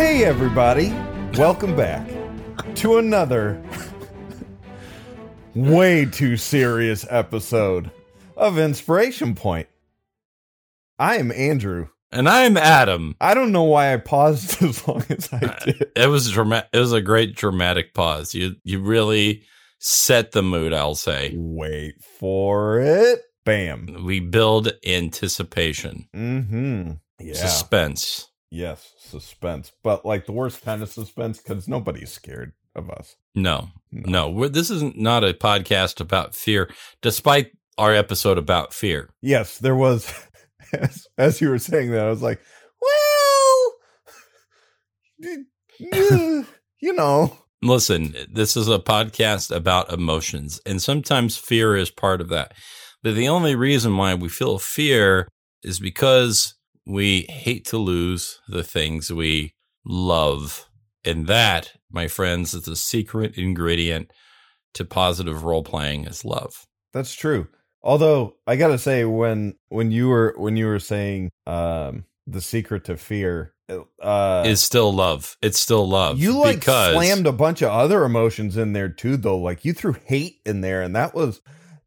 Hey, everybody. Welcome back to another way too serious episode of Inspiration Point. I am Andrew. And I'm Adam. I don't know why I paused as long as I did. It was dramatic. It was a great dramatic pause. You you really set the mood. I'll say. Wait for it. Bam. We build anticipation, Mm-hmm. Yeah. suspense. Yes, suspense. But like the worst kind of suspense because nobody's scared of us. No, no. We're, this is not a podcast about fear, despite our episode about fear. Yes, there was. As, as you were saying that, I was like, well, you know. Listen, this is a podcast about emotions, and sometimes fear is part of that. But the only reason why we feel fear is because we hate to lose the things we love. And that, my friends, is the secret ingredient to positive role playing is love. That's true. Although I gotta say, when when you were when you were saying um the secret to fear, uh, Is still love. It's still love. you like because slammed a bunch of other emotions in there too, though. Like you threw hate in there, and that was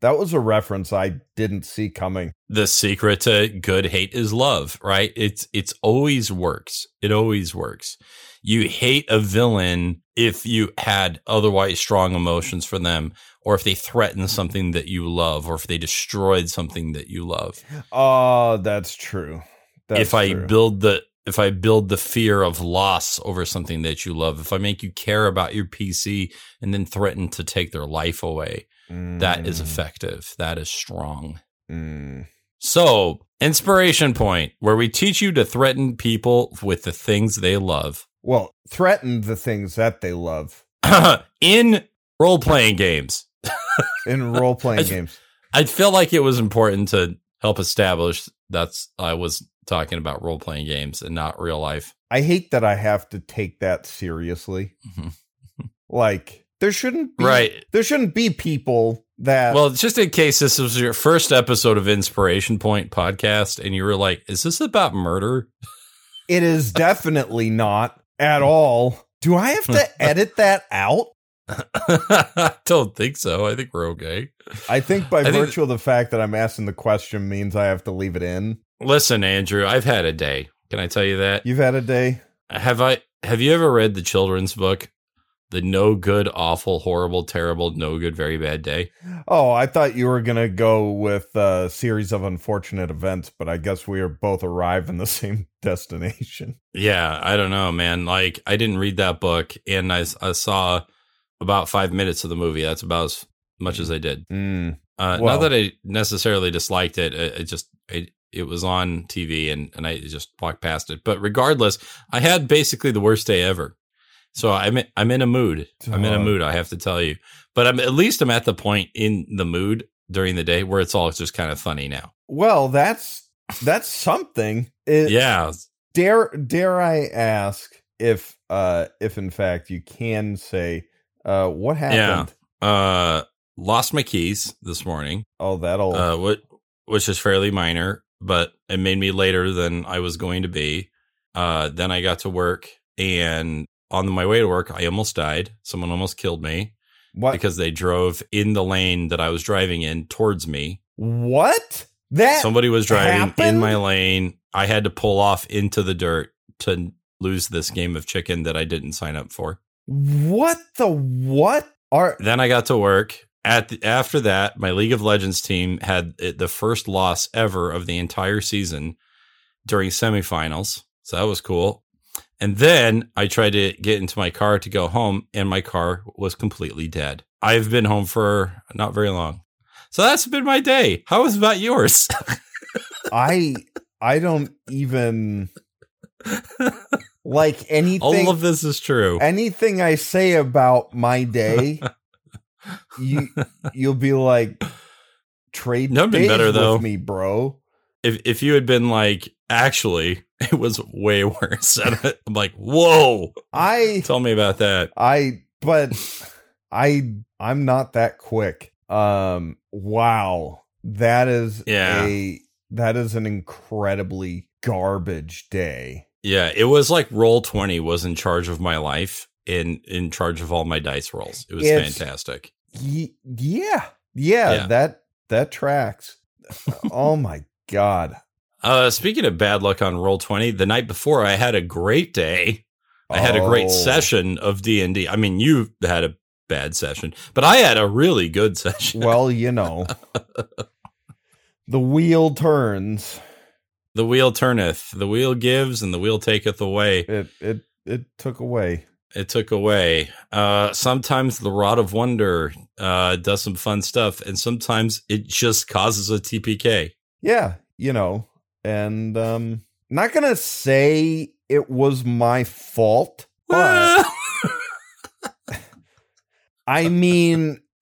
that was a reference I didn't see coming. the secret to good hate is love, right? It's it's always works. It always works. You hate a villain if you had otherwise strong emotions for them, or if they threatened something that you love, or if they destroyed something that you love. Oh, that's true. That's if I true. build the if I build the fear of loss over something that you love, if I make you care about your PC and then threaten to take their life away, that is Mm, effective. That is strong. mm. So, inspiration point where we teach you to threaten people with the things they love Well, threaten the things that they love in role playing games. in role playing I- games. I feel like it was important to help establish that's I was talking about role playing games and not real life. I hate that I have to take that seriously. Mhm. Like there shouldn't be Right. there shouldn't be people that Well, just in case this was your first episode of Inspiration Point podcast and you were like, is this about murder? it is definitely not at all. Do I have to edit that out? I don't think so. I think we're okay. I think by I think- virtue of the fact that I'm asking the question means I have to leave it in. Listen, Andrew, I've had a day. Can I tell you that? You've had a day. Have I have you ever read the children's book? The no good, awful, horrible, terrible, no good, very bad day. Oh, I thought you were gonna go with a series of unfortunate events, but I guess we are both arrive in the same destination. Yeah, I don't know, man. Like I didn't read that book and I, I saw about 5 minutes of the movie. That's about as much as I did. Mm. Uh, Well- not that I necessarily disliked it. It, it just it, it was on TV and and I just walked past it. But regardless, I had basically the worst day ever. So I'm in, I'm in a mood. I'm in a mood. I have to tell you. But I'm at least I'm at the point in the mood during the day where it's all just kind of funny now. Well, that's that's something. It, Yeah, Dare dare I ask if uh if in fact you can say uh what happened? Yeah. uh, lost my keys this morning. Oh, that'll Uh, what which is fairly minor, but it made me later than I was going to be. Uh, then I got to work, and on my way to work, I almost died. Someone almost killed me what because they drove in the lane that I was driving in towards me. what? That Somebody was driving in my lane. I had to pull off into the dirt to lose this game of chicken that I didn't sign up for. what the what are Then I got to work. At the, after that, my League of Legends team had the first loss ever of the entire season during semifinals. So that was cool. And then I tried to get into my car to go home, and my car was completely dead. I've been home for not very long. So that's been my day. How was about yours? I I don't even like anything All of this is true. anything I say about my day you you'll be like trade That'd been better, though. me, bro. If if you had been like, actually, it was way worse. I'm like, whoa. I Tell me about that. I but I I'm not that quick. Um wow. That is Yeah. a that is an incredibly garbage day. Yeah, it was like roll 20 was in charge of my life in in charge of all my dice rolls. It was It's- fantastic. Y- yeah. yeah, Yeah. that that tracks. oh my god! Uh speaking of bad luck on roll 20, the night before I had a great day. I had a great Oh. session of D&D. I mean, you had a bad session, but I had a really good session. Well, you know, the wheel turns. the wheel turneth, the wheel gives and the wheel taketh away. It it it took away. It took away. Uh sometimes the rod of wonder uh does some fun stuff and sometimes it just causes a TPK. Yeah, you know, and um, not gonna say it was my fault, but I mean,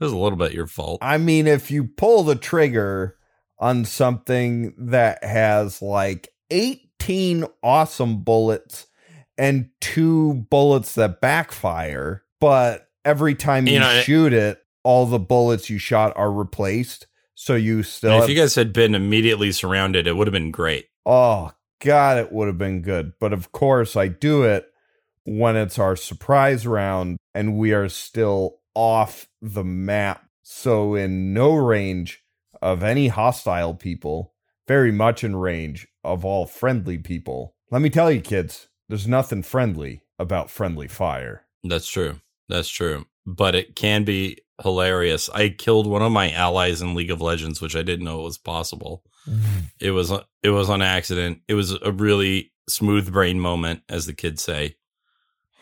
It was a little bit your fault. I mean, if you pull the trigger on something that has like 18 awesome bullets and two bullets that backfire, but every time you, You know, shoot it, all the bullets you shot are replaced. So you still And have if you guys had been immediately surrounded, it would have been great. Oh, God, it would have been good. But of course, I do it when it's our surprise round and we are still off the map. So, in no range of any hostile people, very much in range of all friendly people. Let me tell you, kids, there's nothing friendly about friendly fire. That's true. That's true. But it can be hilarious. I killed one of my allies in League of Legends, which I didn't know was possible. It was it was on accident. It was a really smooth brain moment, as the kids say.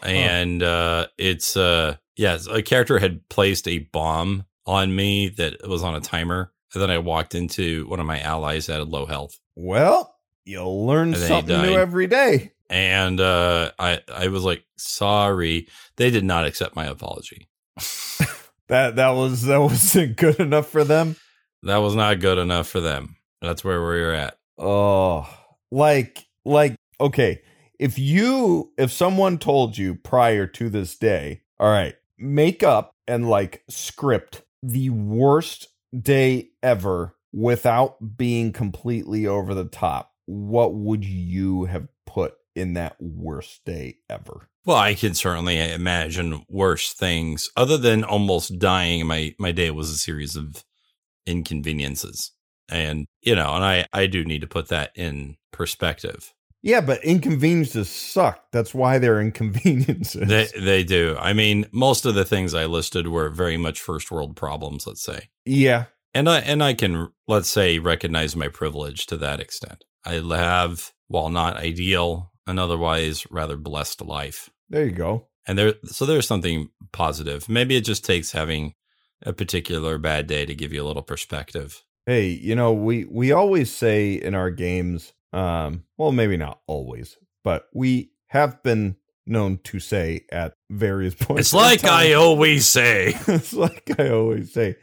And uh, it's uh, yeah, a character had placed a bomb on me that was on a timer, and then I walked into one of my allies that had low health. Well, you'll learn And then he something new every day. and uh, I I was like, sorry. They did not accept my apology. That that was that wasn't good enough for them. That was not good enough for them. That's where we are at. Oh, like, like, okay. If you, if someone told you prior to this day, all right, make up and like script the worst day ever without being completely over the top, what would you have put in that worst day ever? Well, I can certainly imagine worse things. Other than almost dying, my my day was a series of inconveniences, and you know, and I I do need to put that in perspective. Yeah, but inconveniences suck. That's why they're inconveniences. They they do. I mean, most of the things I listed were very much first world problems. Let's say. yeah. And I and I can let's say recognize my privilege to that extent. I have, while not ideal, an otherwise rather blessed life. There you go. And there so there's something positive. Maybe it just takes having a particular bad day to give you a little perspective. Hey, you know, we we always say in our games, um, well, maybe not always, but we have been known to say at various points. It's like I always say. it's like I always say,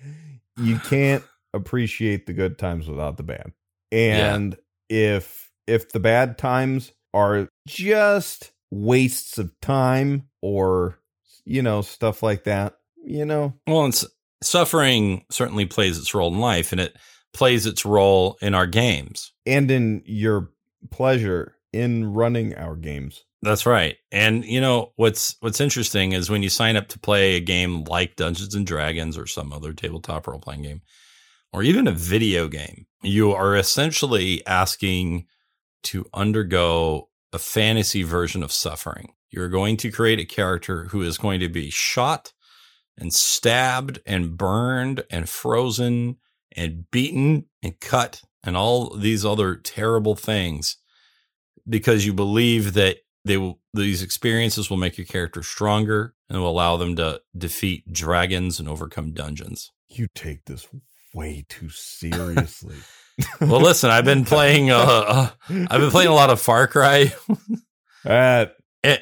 you can't appreciate the good times without the bad. And if if the bad times are just wastes of time or you know stuff like that, you know, Well, it's, suffering certainly plays its role in life, and it plays its role in our games. and in your pleasure in running our games. That's right. And you know what's what's interesting is when you sign up to play a game like Dungeons and Dragons or some other tabletop role playing game, or even a video game, you are essentially asking to undergo a fantasy version of suffering. You're going to create a character who is going to be shot and stabbed and burned and frozen and beaten and cut and all these other terrible things because you believe that they will these experiences will make your character stronger and will allow them to defeat dragons and overcome dungeons. You take this way too seriously. Well, listen, I've been playing uh, uh I've been playing a lot of Far Cry That and,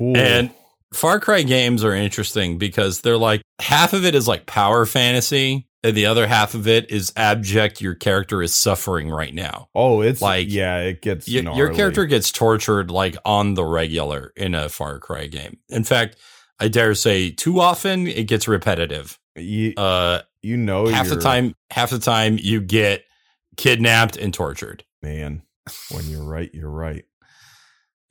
and Far Cry games are interesting because they're like half of it is like power fantasy and the other half of it is abject your character is suffering right now. oh, it's like, yeah, it gets Y- your character gets tortured like on the regular in a Far Cry game. In fact, I dare say too often it gets repetitive. You, Uh, you know, half the time, half the time you get kidnapped and tortured. man. When you're right, you're right.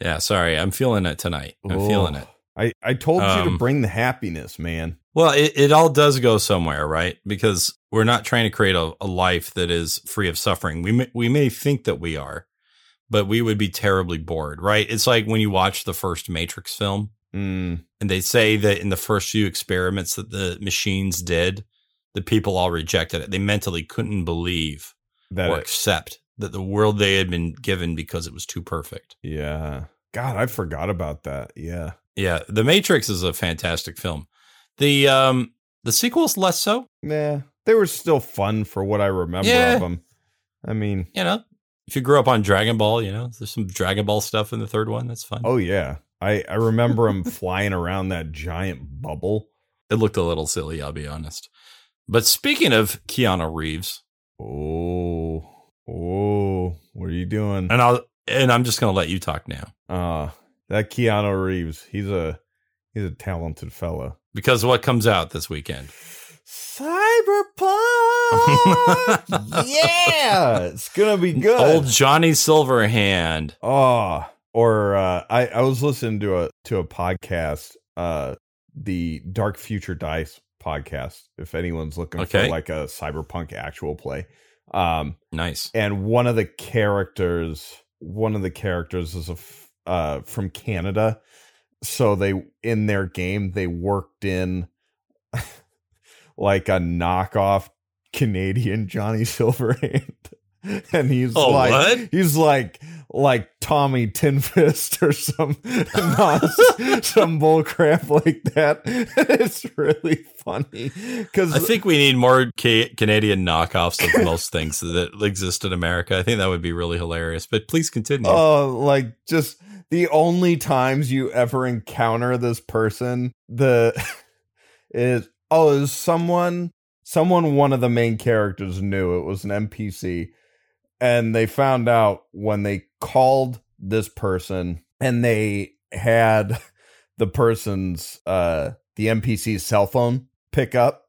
Yeah, sorry. I'm feeling it tonight. I'm Oh, feeling it. I, I told you to Um, bring the happiness, man. Well, it, it all does go somewhere, right? Because we're not trying to create a, a life that is free of suffering. We may, we may think that we are, but we would be terribly bored, right? It's like when you watch the first Matrix film Mm, and they say that in the first few experiments that the machines did, the people all rejected it. They mentally couldn't believe that or it- accept that the world they had been given because it was too perfect. yeah. God, I forgot about that. Yeah. Yeah, The Matrix is a fantastic film. The um the sequel's less so. Nah, they were still fun for what I remember Yeah. of them. I mean, You know, if you grew up on Dragon Ball, you know, there's some Dragon Ball stuff in the third one. That's fun. oh yeah, I I remember him flying around that giant bubble. It looked a little silly, I'll be honest. But speaking of Keanu Reeves, Oh, oh, what are you doing? and I'll and I'm just gonna let you talk now Uh that Keanu Reeves, he's a he's a talented fella. because what comes out this weekend? Cyberpunk. yeah, it's gonna be good. Old Johnny Silverhand. Oh, or uh, I I was listening to a to a podcast, uh, the Dark Future Dice podcast. If anyone's looking Okay. for like a cyberpunk actual play, um, Nice. and one of the characters, one of the characters is a f- uh from Canada, so they in their game they worked in like a knockoff Canadian Johnny Silverhand. And he's Oh, like, what? he's like, like Tommy Tinfist or some non- some bull crap like that. it's really funny because I think we need more ca- Canadian knockoffs of most things that exist in America. I think that would be really hilarious. But please continue. Oh, like just the only times you ever encounter this person, the is oh, is someone someone one of the main characters knew it was an NPC, and they found out when they called this person and they had the person's uh the NPC's cell phone pick up,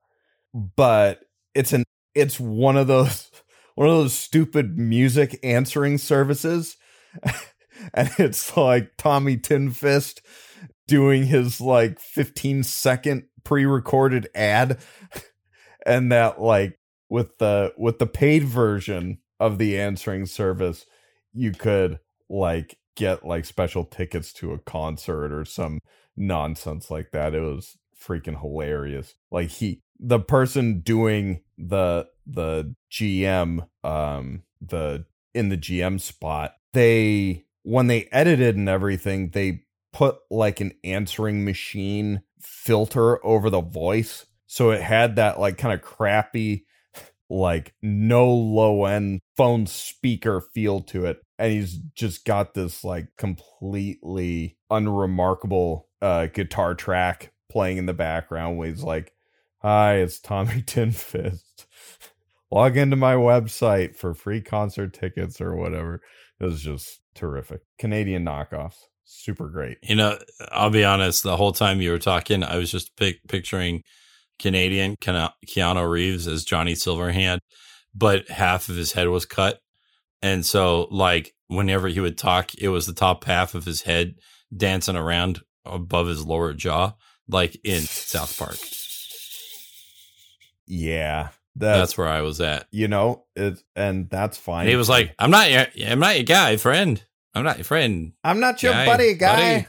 but it's an it's one of those one of those stupid music answering services. and it's like Tommy Tinfist doing his like 15 second pre-recorded ad and that like with the with the paid version of the answering service you could like get like special tickets to a concert or some nonsense like that. It was freaking hilarious. Like he the person doing the the gm um the in the gm spot they when they edited and everything they put like an answering machine filter over the voice. So it had that like kind of crappy like no low end phone speaker feel to it and he's just got this like completely unremarkable uh guitar track playing in the background where he's like hi it's tommy tinfist log into my website for free concert tickets or whatever. It was just terrific. Canadian knockoffs super great. You know, I'll be honest. The whole time you were talking, I was just pic- picturing Canadian Keanu Reeves as Johnny Silverhand, but half of his head was cut, and so like whenever he would talk, it was the top half of his head dancing around above his lower jaw, like in South Park. yeah that's, That's where I was at. you know it and that's fine And he was like, "I'm not your, I'm not your guy, friend. I'm not your friend, i'm not your guy, buddy guy buddy."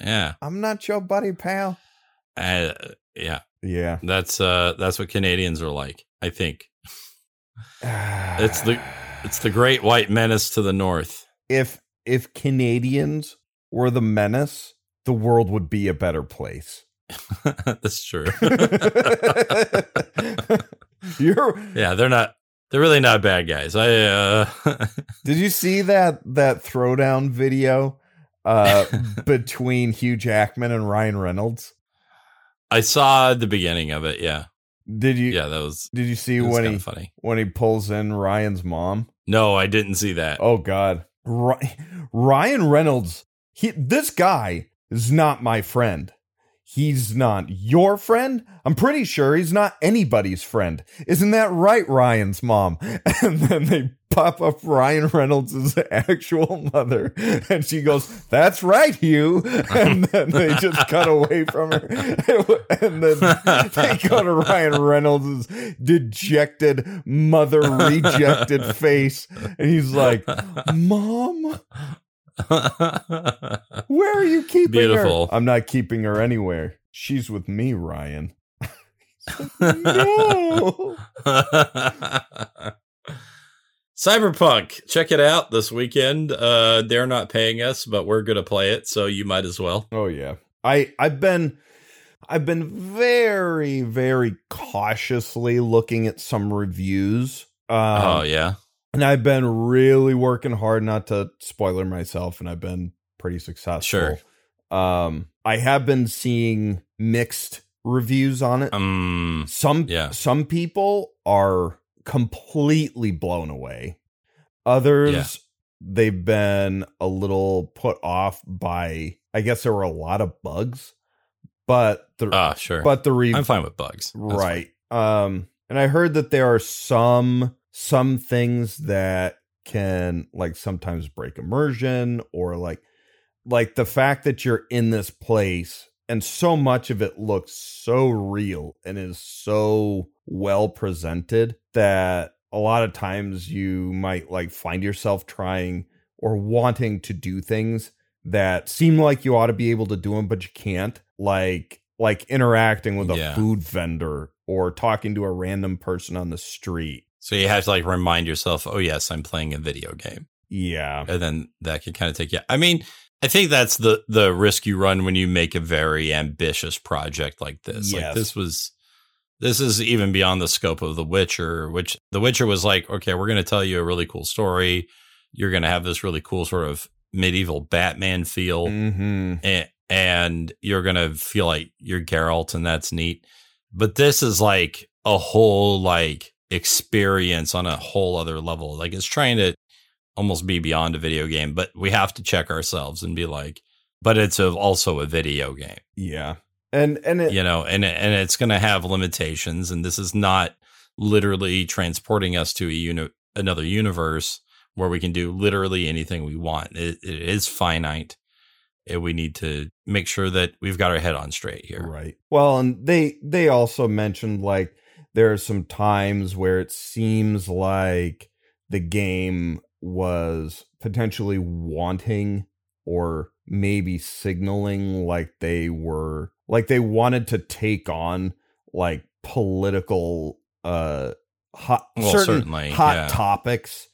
Yeah, i'm not your buddy pal uh, yeah. yeah That's uh, that's what Canadians are like. I think It's the- it's the great white menace to the north. if if canadians were the menace the world would be a better place that's true. you're yeah, they're not. They're really not bad guys. I uh, Did you see that that throwdown video uh between Hugh Jackman and Ryan Reynolds? I saw the beginning of it. Yeah, Did you yeah, that was, did you see when he funny. when he pulls in Ryan's mom? No, I didn't see that. Oh god. Ryan Reynolds, he this guy is not my friend. He's not your friend? I'm pretty sure he's not anybody's friend. Isn't that right, Ryan's mom? And then they pop up Ryan Reynolds' actual mother. And she goes, That's right, Hugh. And then they just cut away from her. And then they go to Ryan Reynolds' dejected, mother rejected face. And he's like, Mom, where are you keeping Beautiful. her? I'm not keeping her anywhere. She's with me, Ryan. no. Cyberpunk, check it out this weekend. Uh, they're not paying us, but we're gonna play it, so you might as well. Oh yeah. I I've been I've been very very cautiously looking at some reviews. Um, oh yeah, and I've been really working hard not to spoiler myself and I've been pretty successful. Sure. Um I have been seeing mixed reviews on it. um, some yeah. some people are completely blown away. Others Yeah. they've been a little put off by I guess there were a lot of bugs, but the ah, sure. but the re- I'm fine with bugs. That's fine. right. Um and I heard that there are some some things that can like sometimes break immersion or like like the fact that you're in this place and so much of it looks so real and is so well presented that a lot of times you might like find yourself trying or wanting to do things that seem like you ought to be able to do them but you can't like like interacting with a Yeah. food vendor or talking to a random person on the street So you have to like remind yourself, oh yes, I'm playing a video game, yeah and then that can kind of take you. I mean, I think that's the the risk you run when you make a very ambitious project like this. Like this was. This is even beyond the scope of The Witcher, which The Witcher was like, okay, we're going to tell you a really cool story. You're going to have this really cool sort of medieval Batman feel. mm-hmm. and, and you're gonna feel like you're Geralt, and that's neat. But this is like a whole like experience on a whole other level. Like it's trying to almost be beyond a video game, but we have to check ourselves and be like, but it's a, also a video game, yeah and and it, you know, and and it's gonna have limitations, and this is not literally transporting us to a uni- another universe where we can do literally anything we want. It, it is finite. And we need to make sure that we've got our head on straight here. Right. Well, and they they also mentioned like there are some times where it seems like the game was potentially wanting or maybe signaling like they were like they wanted to take on like political uh hot Well, certain certainly, hot yeah. topics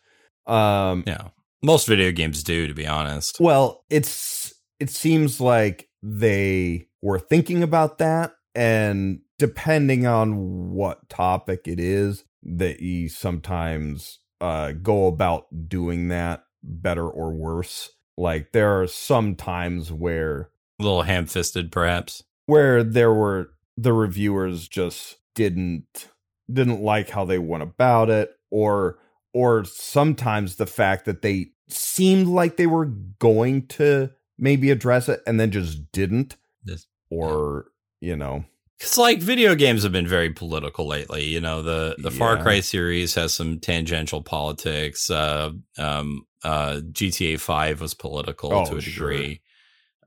um Yeah. Most video games do, to be honest. well, it's it seems like they were thinking about that and depending on what topic it is, that you sometimes uh go about doing that better or worse. Like there are some times where A little ham fisted, perhaps. where there were the reviewers just didn't didn't like how they went about it or or sometimes the fact that they seemed like they were going to maybe address it and then just didn't Yes. or you know It's like video games have been very political lately. You know, the the Far Cry series has some tangential politics. Uh, um, uh, GTA Five was political Oh, to a sure. degree.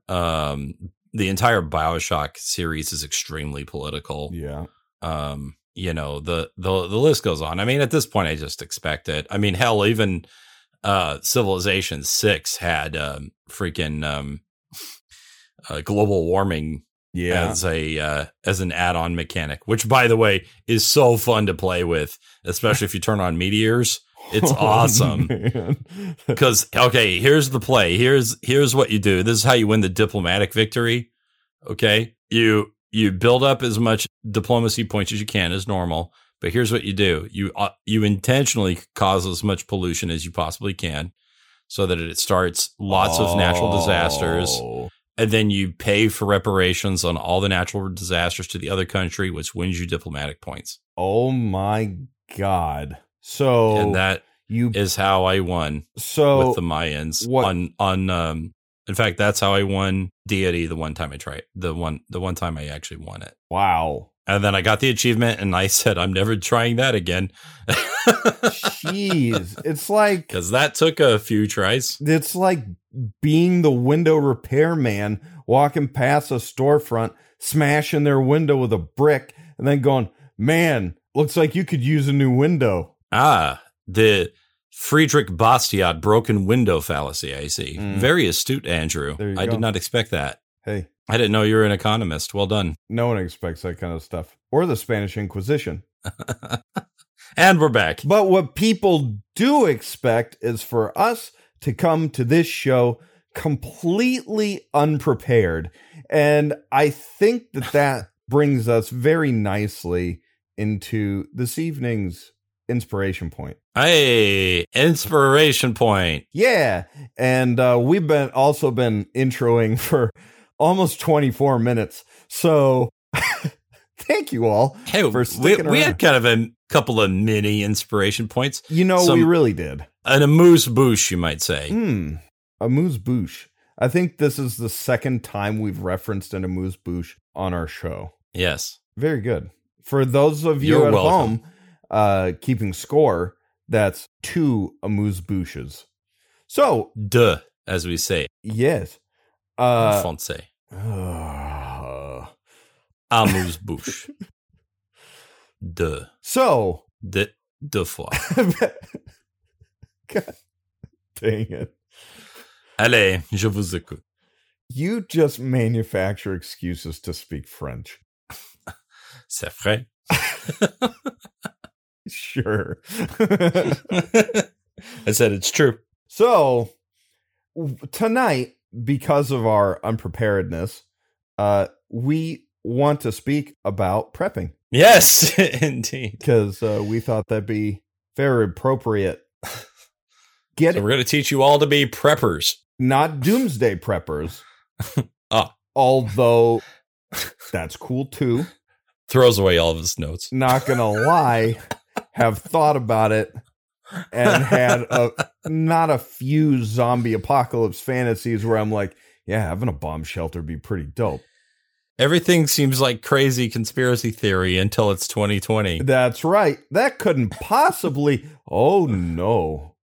Um, the entire Bioshock series is extremely political. yeah um you know the the the list goes on i mean at this point i just expect it i mean hell even uh civilization 6 had um freaking um uh, global warming yeah. as a uh, as an add-on mechanic which by the way is so fun to play with especially if you turn on meteors. It's awesome. man. because okay here's the play. Here's here's what you do. This is how you win the diplomatic victory. Okay? You you build up as much diplomacy points as you can as normal but here's what you do. You uh, you intentionally cause as much pollution as you possibly can so that it starts lots of natural disasters. Oh. And then you pay for reparations on all the natural disasters to the other country which wins you diplomatic points oh my god so and that you is how i won so with the Mayans what- on on um In fact, that's how I won deity the one time I tried the one the one time I actually won it. Wow. And then I got the achievement and I said I'm never trying that again. Jeez. It's like Cuz that took a few tries. it's like being the window repairman walking past a storefront, smashing their window with a brick, and then going, Man, looks like you could use a new window. Ah, the Friedrich Bastiat broken window fallacy, I see. Mm. Very astute, Andrew. I go. did not expect that. Hey, I didn't know you were an economist. Well done. no one expects that kind of stuff. Or the Spanish Inquisition. and we're back. But what people do expect is for us to come to this show completely unprepared. And I think that that brings us very nicely into this evening's inspiration point. Hey, inspiration point. Yeah. And uh, we've been also been introing for almost 24 minutes. So thank you all. Hey, For we, sticking we around. had kind of a couple of mini inspiration points. You know, Some- we really did. An amuse bouche, you might say. Hmm. Amuse bouche. I think this is the second time we've referenced an amuse bouche on our show. Yes. Very good. For those of you You're at welcome. home uh, keeping score, that's two amuse bouches. So, De, as we say yes. Uh, Francais. uh, Amuse bouche. De. so, De. Deux fois. God dang it. Allez, je vous écoute. You just manufacture excuses to speak French. C'est vrai. Sure. I said it's true. So tonight, because of our unpreparedness, uh, we want to speak about prepping Yes, indeed. because uh, we thought that'd be very appropriate. Get So we're going to teach you all to be preppers. not doomsday preppers. Ah. although that's cool too. Throws away all of his notes. Not gonna lie, have thought about it and had a not a few zombie apocalypse fantasies where I'm like, yeah, having a bomb shelter would be pretty dope. Everything seems like crazy conspiracy theory until it's 2020. That's right. That couldn't possibly. Oh no.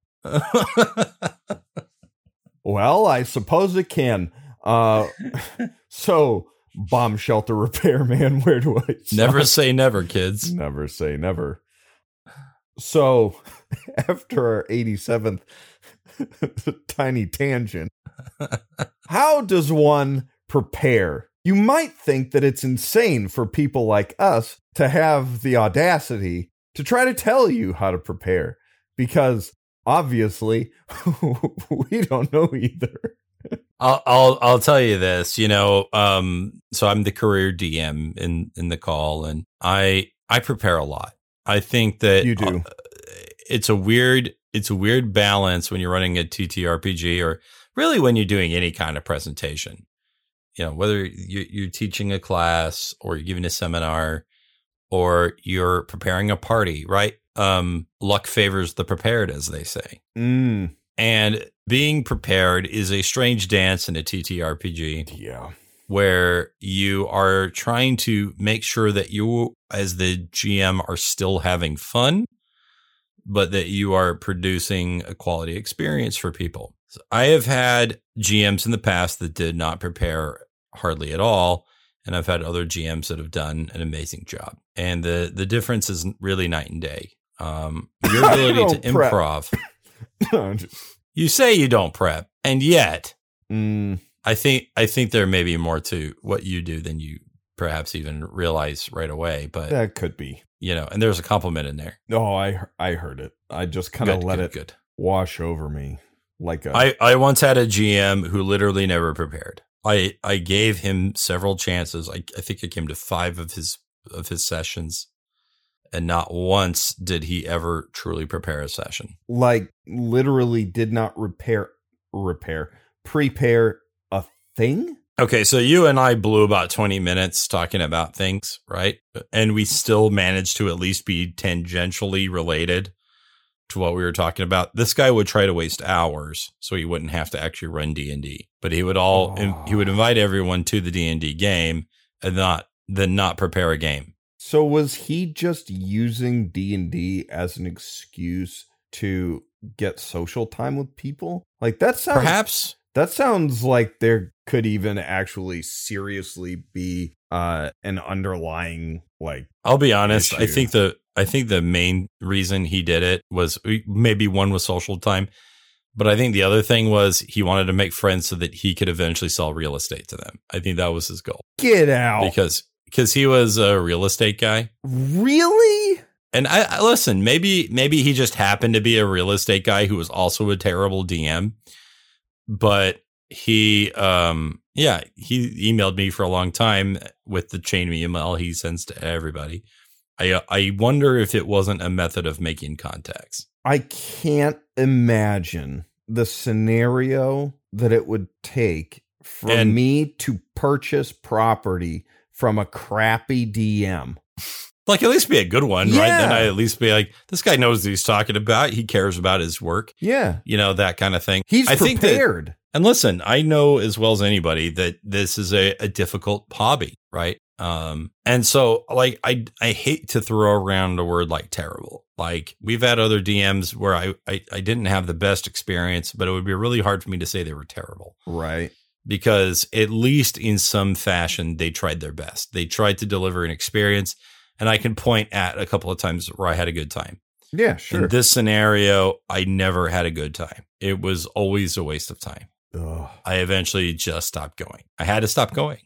Well, I suppose it can. Uh, so bomb shelter repairman, where do I start? never say never, kids. never say never. So after our 87th tiny tangent, how does one prepare? You might think that it's insane for people like us to have the audacity to try to tell you how to prepare because obviously we don't know either. I'll, I'll I'll tell you this. You know, um, so I'm the career DM in in the call, and I I prepare a lot. I think that You do. uh, it's a weird it's a weird balance when you're running a TTRPG or really when you're doing any kind of presentation. You know, whether you- you're teaching a class or you're giving a seminar or you're preparing a party, right? Um, luck favors the prepared, as they say. Mm, And being prepared is a strange dance in a TTRPG yeah. Where you are trying to make sure that you, as the GM, are still having fun, but that you are producing a quality experience for people. So I have had GMs in the past that did not prepare hardly at all. And I've had other GMs that have done an amazing job. And the, the difference is really night and day. Um, your ability to improv. Just- You say you don't prep, and yet mm, I think I think there may be more to what you do than you perhaps even realize right away. But that could be. you know, and there's a compliment in there. Oh, I I heard it. I just kind of let good, it good. wash over me like a I I once had a GM who literally never prepared. I I gave him several chances. I I think I came to five of his of his sessions, and not once did he ever truly prepare a session. like literally did not repair repair prepare thing. Okay, so you and I blew about 20 minutes talking about things, right? And we still managed to at least be tangentially related to what we were talking about. This guy would try to waste hours so he wouldn't have to actually run D&D. But he would all he would invite everyone to the D&D game and not then not prepare a game. So was he just using D&D as an excuse to get social time with people? Like that sounds Perhaps that sounds like there could even actually seriously be uh an underlying like I'll be honest. I think the I think the main reason he did it was maybe one was social time, but I think the other thing was he wanted to make friends so that he could eventually sell real estate to them. I think that was his goal get out. because because he was a real estate guy. really? And I, I listen, maybe maybe he just happened to be a real estate guy who was also a terrible DM, but he um yeah he emailed me for a long time with the chain email he sends to everybody. I uh, I wonder if it wasn't a method of making contacts. I can't imagine the scenario that it would take for And- me to purchase property from a crappy DM. Like at least be a good one, right? Then I at least be like, this guy knows what he's talking about. He cares about his work, Yeah. you know, that kind of thing. He's I think that prepared. And listen, I know as well as anybody that this is a, a difficult hobby, right? Um, and so like I I hate to throw around a word like terrible. Like we've had other DMs where I, I I didn't have the best experience, but it would be really hard for me to say they were terrible right. because at least in some fashion they tried their best. They tried to deliver an experience, and I can point at a couple of times where I had a good time. Yeah, sure. In this scenario, I never had a good time. It was always a waste of time. Ugh, I eventually just stopped going. I had to stop going.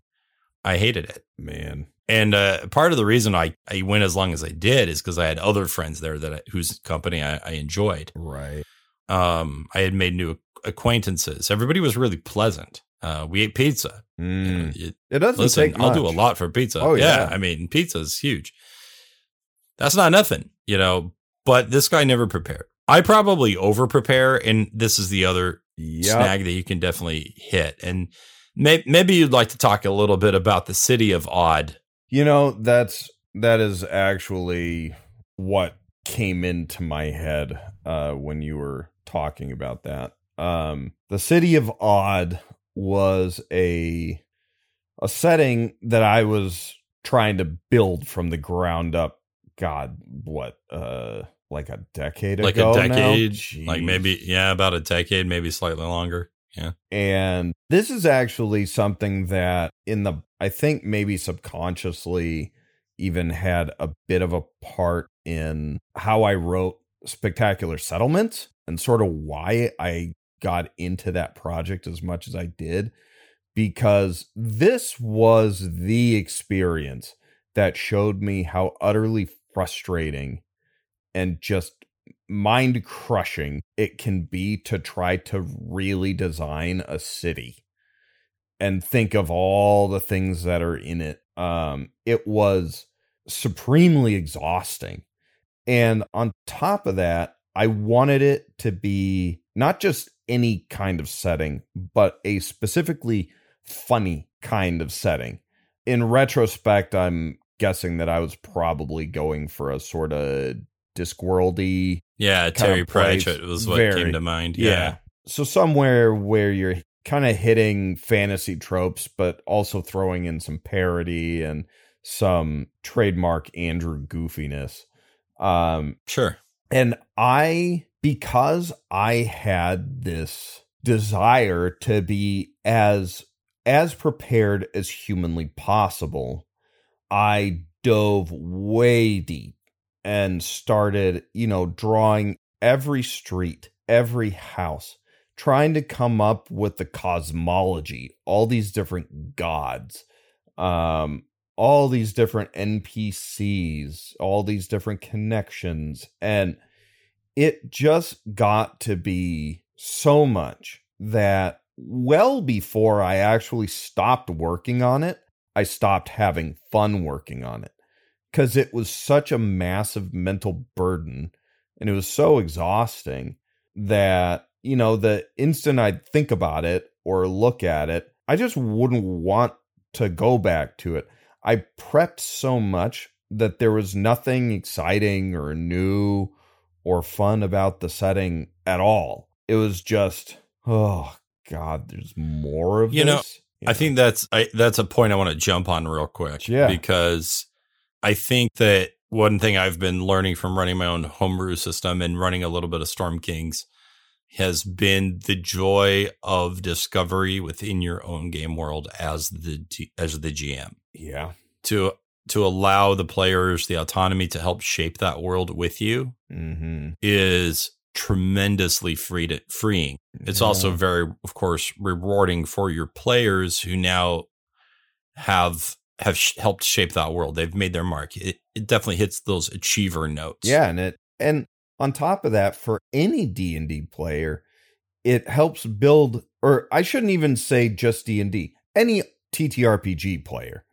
I hated it. man. And uh, part of the reason I, I went as long as I did is because I had other friends there that I, whose company I, I enjoyed. Right. Um, I had made new acquaintances. Everybody was really pleasant. Uh, we ate pizza. You know, Mm. you- It doesn't listen, take I'll do a lot for pizza. Oh, yeah. yeah. I mean, pizza is huge. That's not nothing, you know. But this guy never prepared. I probably over prepare, and this is the other Yep. snag that you can definitely hit. And may- maybe you'd like to talk a little bit about the city of Odd. You know, that's that is actually what came into my head uh when you were talking about that. Um the city of Odd was a a setting that I was trying to build from the ground up. God, what uh like a decade ago Like ago a decade, like maybe, yeah, about a decade, maybe slightly longer. Yeah. And this is actually something that in the I think maybe subconsciously even had a bit of a part in how I wrote Spectacular Settlements and sort of why I got into that project as much as I did because this was the experience that showed me how utterly frustrating and just mind crushing it can be to try to really design a city and think of all the things that are in it. Um, it was supremely exhausting. And on top of that, I wanted it to be not just any kind of setting, but a specifically funny kind of setting. In retrospect, I'm guessing that I was probably going for a sort of Discworldy Yeah. Terry. Pratchett was what Very. came to mind. yeah. Yeah. So somewhere where you're kind of hitting fantasy tropes, but also throwing in some parody and some trademark Andrew goofiness. Um, Sure. and I, because I had this desire to be as as prepared as humanly possible, I dove way deep and started, you know, drawing every street, every house, trying to come up with the cosmology, all these different gods, um, all these different NPCs, all these different connections. And it just got to be so much that well before I actually stopped working on it, I stopped having fun working on it because it was such a massive mental burden and it was so exhausting that, you know, the instant I'd think about it or look at it, I just wouldn't want to go back to it. I prepped so much that there was nothing exciting or new or fun about the setting at all. It was just, oh God, there's more of You know, this. I think that's I, that's a point I want to jump on real quick. Yeah. Because I think that one thing I've been learning from running my own homebrew system and running a little bit of Storm Kings has been the joy of discovery within your own game world as the as the GM yeah. to to allow the players the autonomy to help shape that world with you Mm-hmm. is tremendously freed freeing. It's also very, of course, rewarding for your players who now have have sh- helped shape that world. They've made their mark. It, it definitely hits those achiever notes. Yeah, and it and on top of that, for any D and D player, it helps build. Or I shouldn't even say just D and D. Any TTRPG player,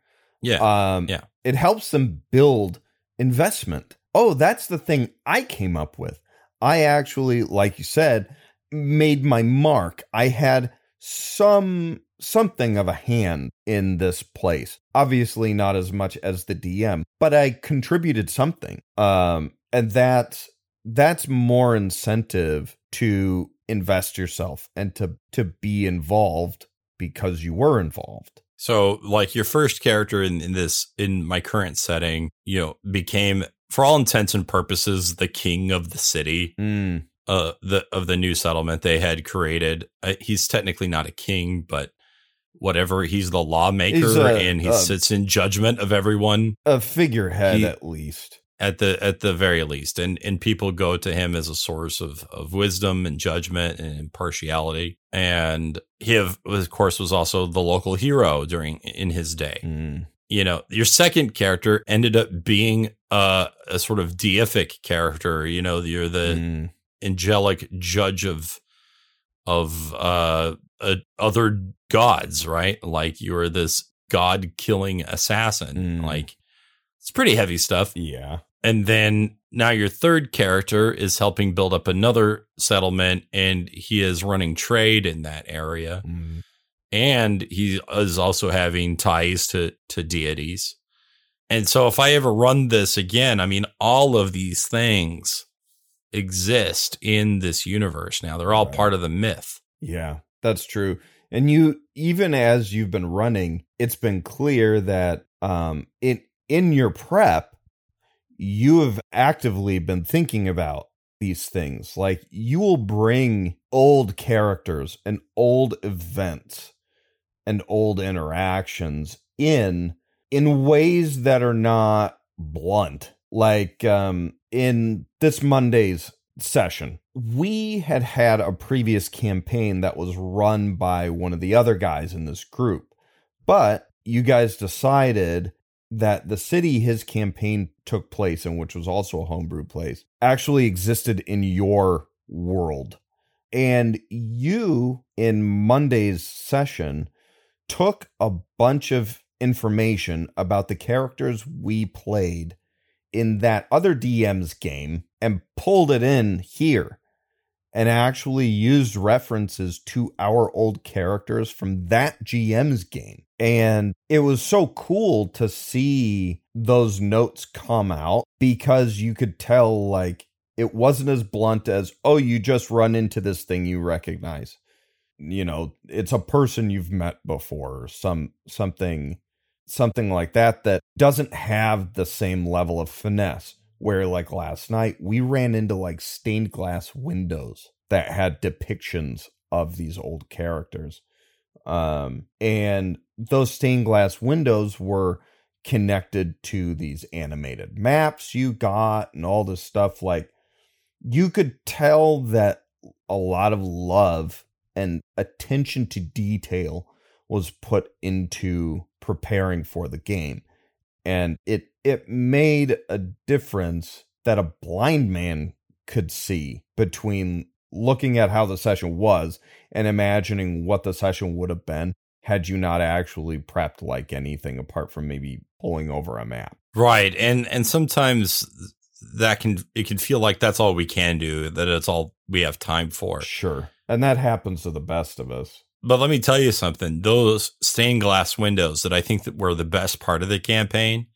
yeah, um, Yeah. It helps them build investment. Oh, that's the thing I came up with. I actually, like you said, made my mark. I had some something of a hand in this place. Obviously not as much as the DM, but I contributed something. Um and that's that's more incentive to invest yourself and to to be involved because you were involved. So, like your first character in, in this, in my current setting, you know, became, for all intents and purposes, the king of the city. Mm, uh the of the new settlement they had created. Uh, he's technically not a king, but whatever. He's the lawmaker, He's a- and he a- sits in judgment of everyone a figurehead He- at least. At the at the very least. And and people go to him as a source of of wisdom and judgment and impartiality. And he of, of course was also the local hero during in his day. Mm, You know, your second character ended up being a, a sort of deific character. You know, you're the mm, angelic judge of of uh, uh other gods right like you're this god killing assassin Mm. like it's pretty heavy stuff yeah. and then now your third character is helping build up another settlement and he is running trade in that area Mm, and he is also having ties to to deities. And so if I ever run this again, I mean all of these things exist in this universe now. They're all Right. part of the myth. Yeah, that's true. And you even as you've been running, it's been clear that um in in your prep you have actively been thinking about these things. Like you will bring old characters and old events and old interactions in in ways that are not blunt. Like um in this Monday's session, we had had a previous campaign that was run by one of the other guys in this group. But you guys decided that the city his campaign took place in, which was also a homebrew place, actually existed in your world. And you, in Monday's session, took a bunch of information about the characters we played in that other DM's game and pulled it in here and actually used references to our old characters from that GM's game. And it was so cool to see those notes come out because you could tell, like, it wasn't as blunt as, oh, you just run into this thing you recognize. You know, it's a person you've met before or some something something like that that doesn't have the same level of finesse where like last night we ran into like stained glass windows that had depictions of these old characters um and those stained glass windows were connected to these animated maps you got and all this stuff like you could tell that a lot of love and attention to detail was put into preparing for the game. And it it made a difference that a blind man could see between looking at how the session was and imagining what the session would have been had you not actually prepped like anything apart from maybe pulling over a map Right. And and sometimes that can it can feel like that's all we can do, that it's all we have time for. sure and that happens to the best of us But let me tell you something. Those stained glass windows that I think that were the best part of the campaign,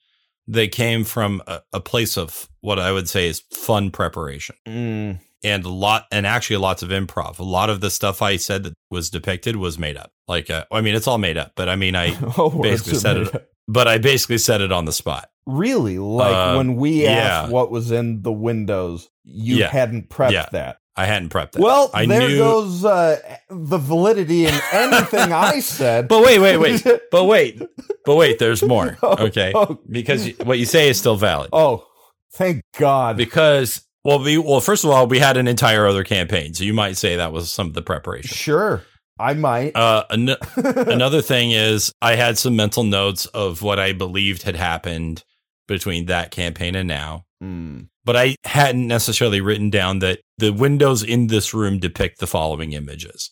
they came from a, a place of what I would say is fun preparation Mm. And a lot, and actually lots of improv. A lot of the stuff I said that was depicted was made up. Like, uh, I mean, it's all made up, but I mean, I, Oh, basically said it- up. but I basically said it on the spot. Really? Like Uh, when we asked yeah. what was in the windows, you Yeah. hadn't prepped Yeah. that. I hadn't prepped that. Well, I there knew, goes uh, the validity in anything I said. But wait, wait, wait, but wait, but wait. There's more. Oh, Okay, oh, because what you say is still valid. oh, thank God. Because well, we well, first of all, we had an entire other campaign, so you might say that was some of the preparation. Sure, I might. Uh, an- another thing is I had some mental notes of what I believed had happened between that campaign and now, Mm. but I hadn't necessarily written down that the windows in this room depict the following images.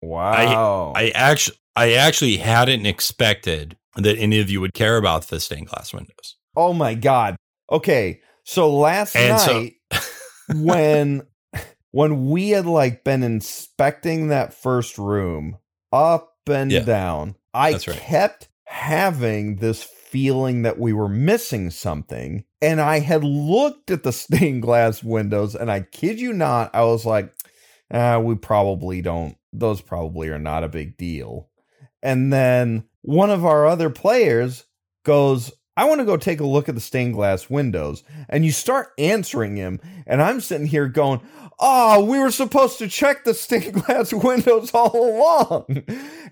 Wow. I actually, I actually hadn't expected that any of you would care about the stained glass windows. oh my God. Okay, so last And so- night when when we had like been inspecting that first room up and Yeah. down, I right. kept having this feeling that we were missing something. And I had looked at the stained glass windows, and I kid you not, I was like, ah, we probably don't, those probably are not a big deal. And then one of our other players goes, I want to go take a look at the stained glass windows. And you start answering him, and I'm sitting here going, Oh, we were supposed to check the stained glass windows all along.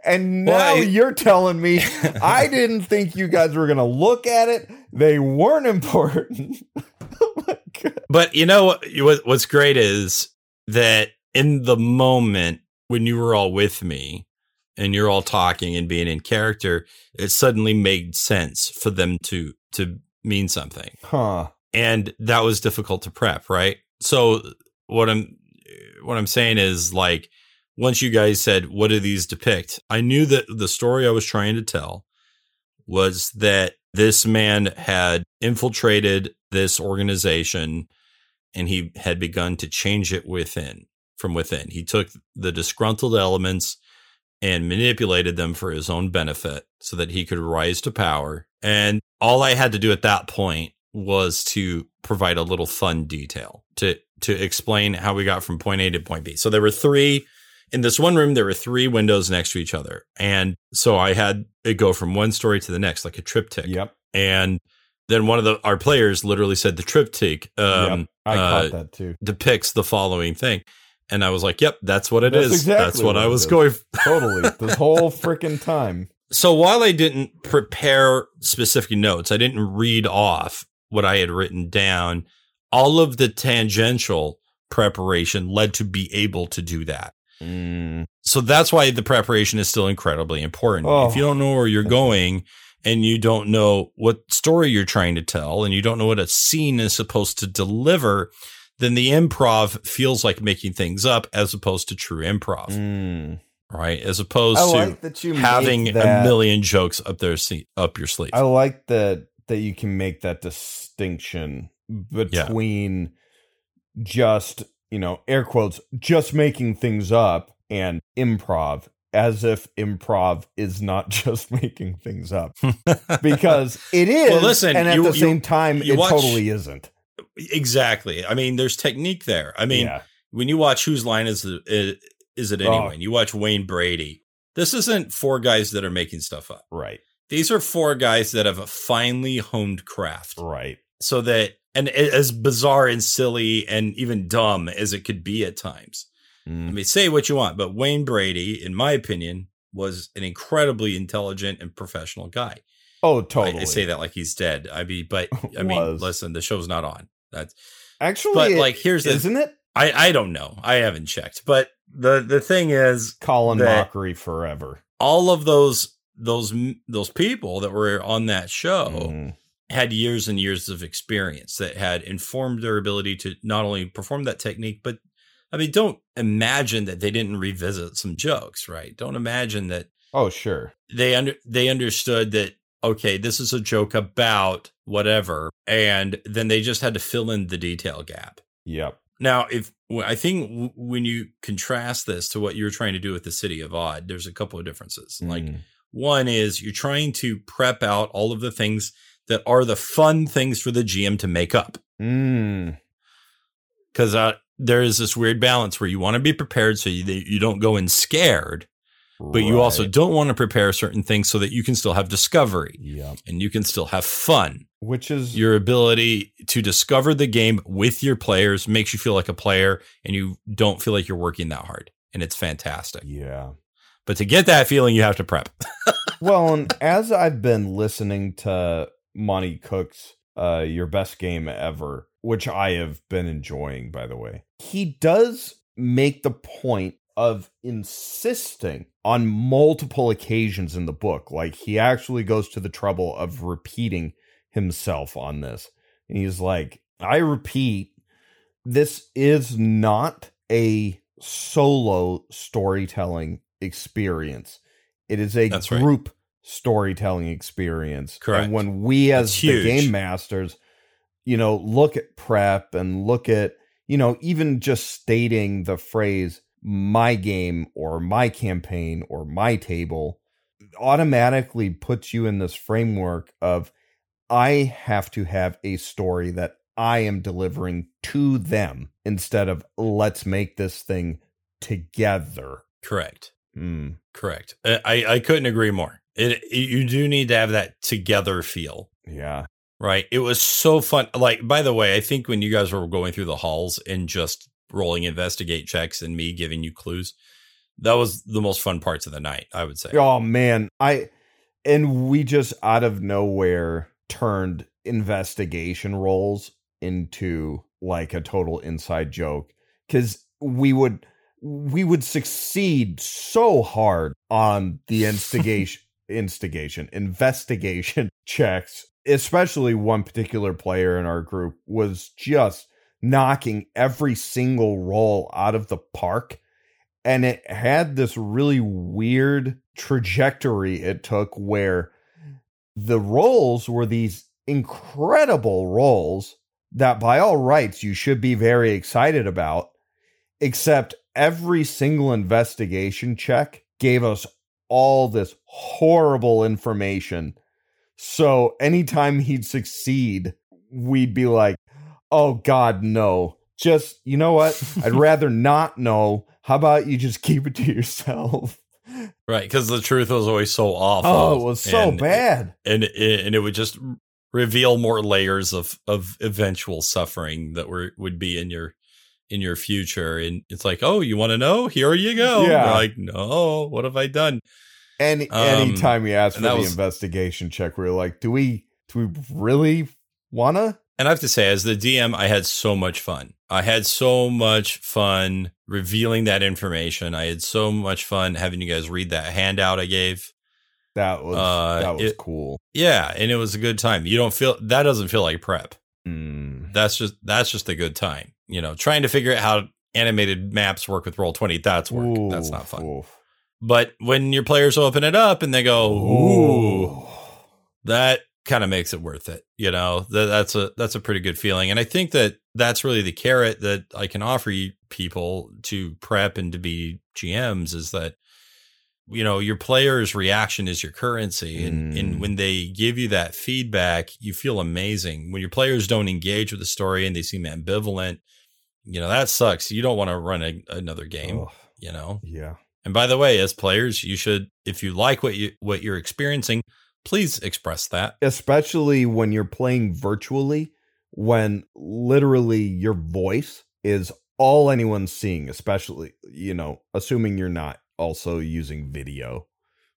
And now Well, I- you're telling me I didn't think you guys were going to look at it. They weren't important. oh my God. But you know what? what- What's great is that in the moment when you were all with me and you're all talking and being in character, it suddenly made sense for them to to mean something, Huh. and that was difficult to prep, right? So what I'm what I'm saying is like once you guys said what do these depict, I knew that the story I was trying to tell was that this man had infiltrated this organization and he had begun to change it within from within. He took the disgruntled elements and manipulated them for his own benefit so that he could rise to power. And all I had to do at that point was to provide a little fun detail to to explain how we got from point A to point B. So there were three in this one room there were three windows next to each other. And so I had it go from one story to the next like a triptych. Yep. And then one of the our players literally said the triptych um, yep. I uh, caught that too. depicts the following thing. And I was like, "Yep, that's what it That's is. exactly that's what, what I was going." Totally. this whole freaking time. So while I didn't prepare specific notes, I didn't read off what I had written down. All of the tangential preparation led to be able to do that. Mm. So that's why the preparation is still incredibly important. Oh. if you don't know where you're going and you don't know what story you're trying to tell and you don't know what a scene is supposed to deliver, then the improv feels like making things up as opposed to true improv, Mm. right? As opposed I to like that you having a million jokes up their se- up your sleeve. I like that that you can make that distinction between just you know air quotes just making things up and improv as if improv is not just making things up because it is Well, listen, and at you- the you- same time it watch- totally isn't exactly. I mean, there's technique there. I mean, yeah when you watch whose line is it, is it Oh. anyway? And you watch Wayne Brady. This isn't four guys that are making stuff up. right These are four guys that have a finely honed craft. right So that, and as bizarre and silly and even dumb as it could be at times. I Mm. mean, say what you want, but Wayne Brady, in my opinion, was an incredibly intelligent and professional guy. oh totally I, say that like he's dead. I mean, but I mean, listen, the show's not on. That's, actually but it- like, here's the, isn't it I, I don't know. I haven't checked, but the, the thing is, Colin Mochrie forever all of those, those, those people that were on that show, Mm. had years and years of experience that had informed their ability to not only perform that technique, but I mean, don't imagine that they didn't revisit some jokes, right? Don't imagine that oh sure they under they understood that okay, this is a joke about whatever, and then they just had to fill in the detail gap. yep Now, if I think when you contrast this to what you're trying to do with the city of Odd, there's a couple of differences. Like Mm. one is you're trying to prep out all of the things that are the fun things for the GM to make up. Mm. Because uh, there is this weird balance where you want to be prepared so you, you don't go in scared, but you also don't want to prepare certain things so that you can still have discovery Yep. and you can still have fun. Which is Your ability to discover the game with your players makes you feel like a player and you don't feel like you're working that hard. And it's fantastic. yeah. But to get that feeling, you have to prep. well, and as I've been listening to Monte Cook's uh Your Best Game Ever, which I have been enjoying by the way. He does make the point of insisting on multiple occasions in the book. Like he actually goes to the trouble of repeating himself on this. And he's like, I repeat, this is not a solo storytelling experience. It is a That's right. group storytelling experience. Correct. And when we as That's the huge. game masters, you know, look at prep and look at, you know, even just stating the phrase my game or my campaign or my table automatically puts you in this framework of I have to have a story that I am delivering to them instead of let's make this thing together. Correct. Mm, Correct. I, I I couldn't agree more. It, it you do need to have that together feel. yeah. Right. It was so fun. Like, by the way, I think when you guys were going through the halls and just rolling investigate checks and me giving you clues, that was the most fun parts of the night, I would say. Oh man, I and we just out of nowhere turned investigation roles into like a total inside joke. Cuz we would we would succeed so hard on the instigation instigation investigation checks especially one particular player in our group was just knocking every single roll out of the park. And it had this really weird trajectory it took where the rolls were these incredible rolls that by all rights you should be very excited about except every single investigation check gave us all this horrible information. So anytime he'd succeed we'd be like oh god no just you know what i'd rather not know how about you just keep it to yourself Right. Because the truth was always so awful. oh it was so And- bad And, it, and it would just reveal more layers of, of eventual suffering that were would be in your in your future. And it's like, oh, you want to know? Here you go. Yeah. Like, no, what have I done? Any Um, anytime you ask for the was- investigation check, we're like, do we do we really wanna? And I have to say, as the DM, I had so much fun. I had so much fun revealing that information. I had so much fun having you guys read that handout I gave. That was Uh, that was it- cool. Yeah, and it was a good time. You don't feel that doesn't feel like prep. Mm. That's just that's just a good time. You know, trying to figure out how animated maps work with Roll20 that's work. that's not fun. oof. But when your players open it up and they go, "Ooh," Ooh. that kind of makes it worth it. You know, that, that's a that's a pretty good feeling, and I think that that's really the carrot that I can offer you people to prep and to be GMs is that you know your players' reaction is your currency, and Mm. and when they give you that feedback, you feel amazing. When your players don't engage with the story and they seem ambivalent, you know that sucks. You don't want to run a, another game. Ugh, You know, yeah. and by the way, as players, you should, if you like what you what you're experiencing, please express that. Especially when you're playing virtually, when literally your voice is all anyone's seeing, especially, you know, assuming you're not also using video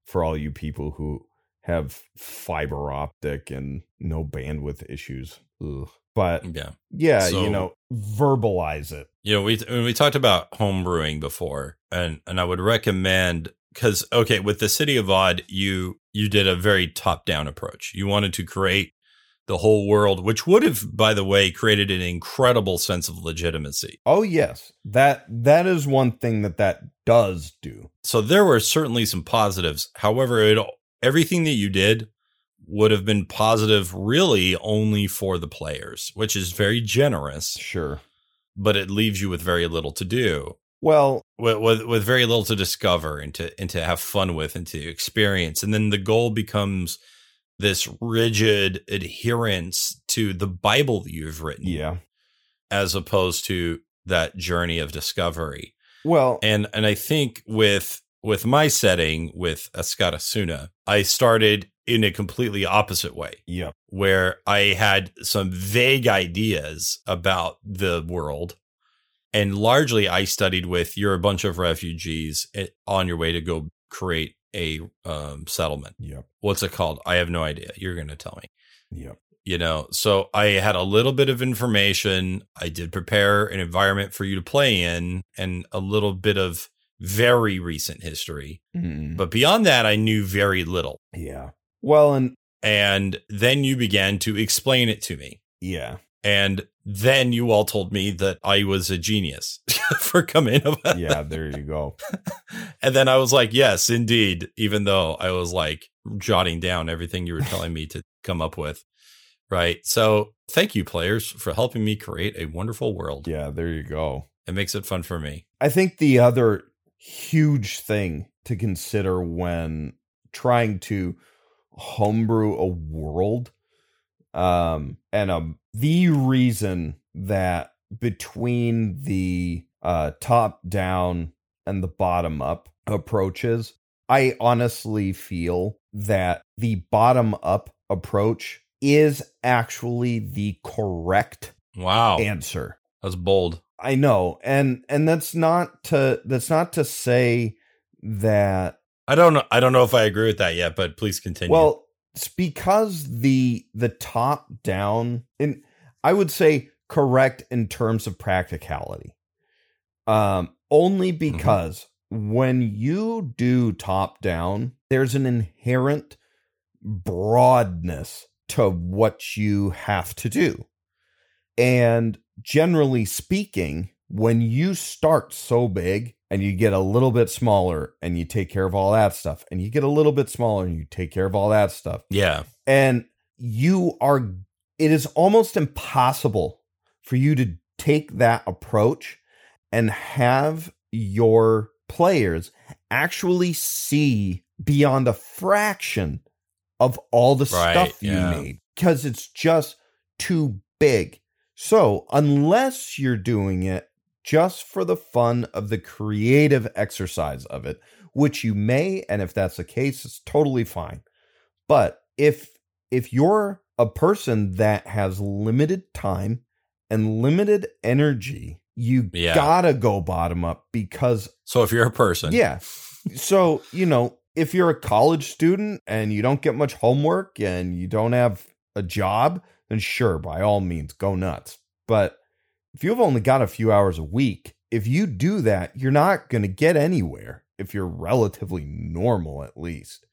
for all you people who have fiber optic and no bandwidth issues. Ugh. But Yeah, yeah, So- you know, verbalize it. you know, we we talked about homebrewing before, and and I would recommend because okay, with the City of Odd, you you did a very top down approach. You wanted to create the whole world, which would have, by the way, created an incredible sense of legitimacy. Oh yes, that that is one thing that that does do. So there were certainly some positives. However, it everything that you did would have been positive really only for the players, which is very generous, Sure. but it leaves you with very little to do. Well, With, with with very little to discover and to and to have fun with and to experience. And then the goal becomes this rigid adherence to the Bible that you've written, Yeah. as opposed to that journey of discovery. Well, And and I think with with my setting with Escatasuna, I started in a completely opposite way yep. where I had some vague ideas about the world. And largely, I studied with you're a bunch of refugees eh, on your way to go create a um, settlement. Yep. What's it called? I have no idea. You're going to tell me. Yep. You know, so I had a little bit of information. I did prepare an environment for you to play in and a little bit of very recent history. Mm. But beyond that, I knew very little. yeah. Well, and And then you began to explain it to me. yeah. And then you all told me that I was a genius for coming up. Yeah. There you go. and then I was like, yes, indeed. Even though I was like jotting down everything you were telling me to come up with. Right. So thank you, players, for helping me create a wonderful world. Yeah. There you go. It makes it fun for me. I think the other huge thing to consider when trying to homebrew a world um and um the reason that between the uh top down and the bottom up approaches i honestly feel that the bottom up approach is actually the correct Wow. answer That's bold. I know, and and that's not to that's not to say that. I don't know. I don't know if I agree with that yet, but please continue. Well, it's because the the top down, and I would say correct in terms of practicality. Um, only because when you do top down, there's an inherent broadness to what you have to do. And generally speaking, when you start so big and you get a little bit smaller and you take care of all that stuff, and you get a little bit smaller and you take care of all that stuff, yeah. and you are, it is almost impossible for you to take that approach and have your players actually see beyond a fraction of all the Right, stuff you yeah. made because it's just too big. So, unless you're doing it just for the fun of the creative exercise of it, which you may, and if that's the case, it's totally fine. But if if you're a person that has limited time and limited energy, you Yeah. gotta go bottom up because So if you're a person, yeah. So, you know, if you're a college student and you don't get much homework and you don't have a job, then sure, by all means, go nuts. But if you've only got a few hours a week, if you do that, you're not going to get anywhere if you're relatively normal, at least.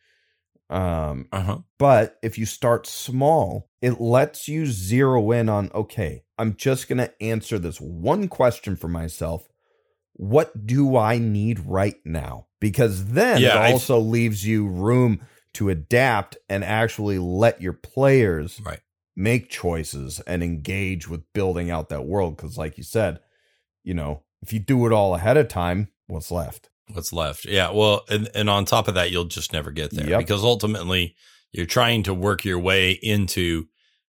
Um, uh-huh. but if you start small, it lets you zero in on okay, I'm just going to answer this one question for myself. What do I need right now? Because then Yeah, it I- also leaves you room to adapt and actually let your players Right. Make choices and engage with building out that world. Because, like you said, you know, if you do it all ahead of time, what's left? what's left. Yeah. Well, and, and on top of that, you'll just never get there Yep. because ultimately you're trying to work your way into,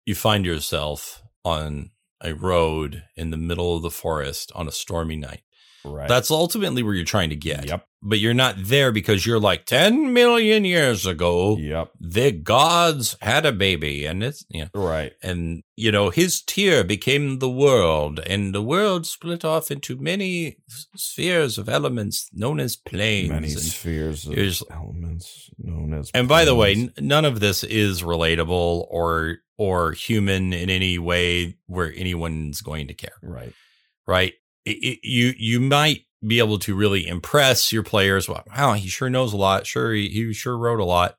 you find yourself on a road in the middle of the forest on a stormy night. Right. That's ultimately where you're trying to get. Yep. But you're not there because you're like 10 million years ago, Yep. the gods had a baby and it's, know, Right. and you know his tear became the world and the world split off into many spheres of elements known as planes Many spheres of elements known as. and by the way n- none of this is relatable or or human in any way where anyone's going to care right. right it, you you might be able to really impress your players wow, wow he sure knows a lot sure he, he sure wrote a lot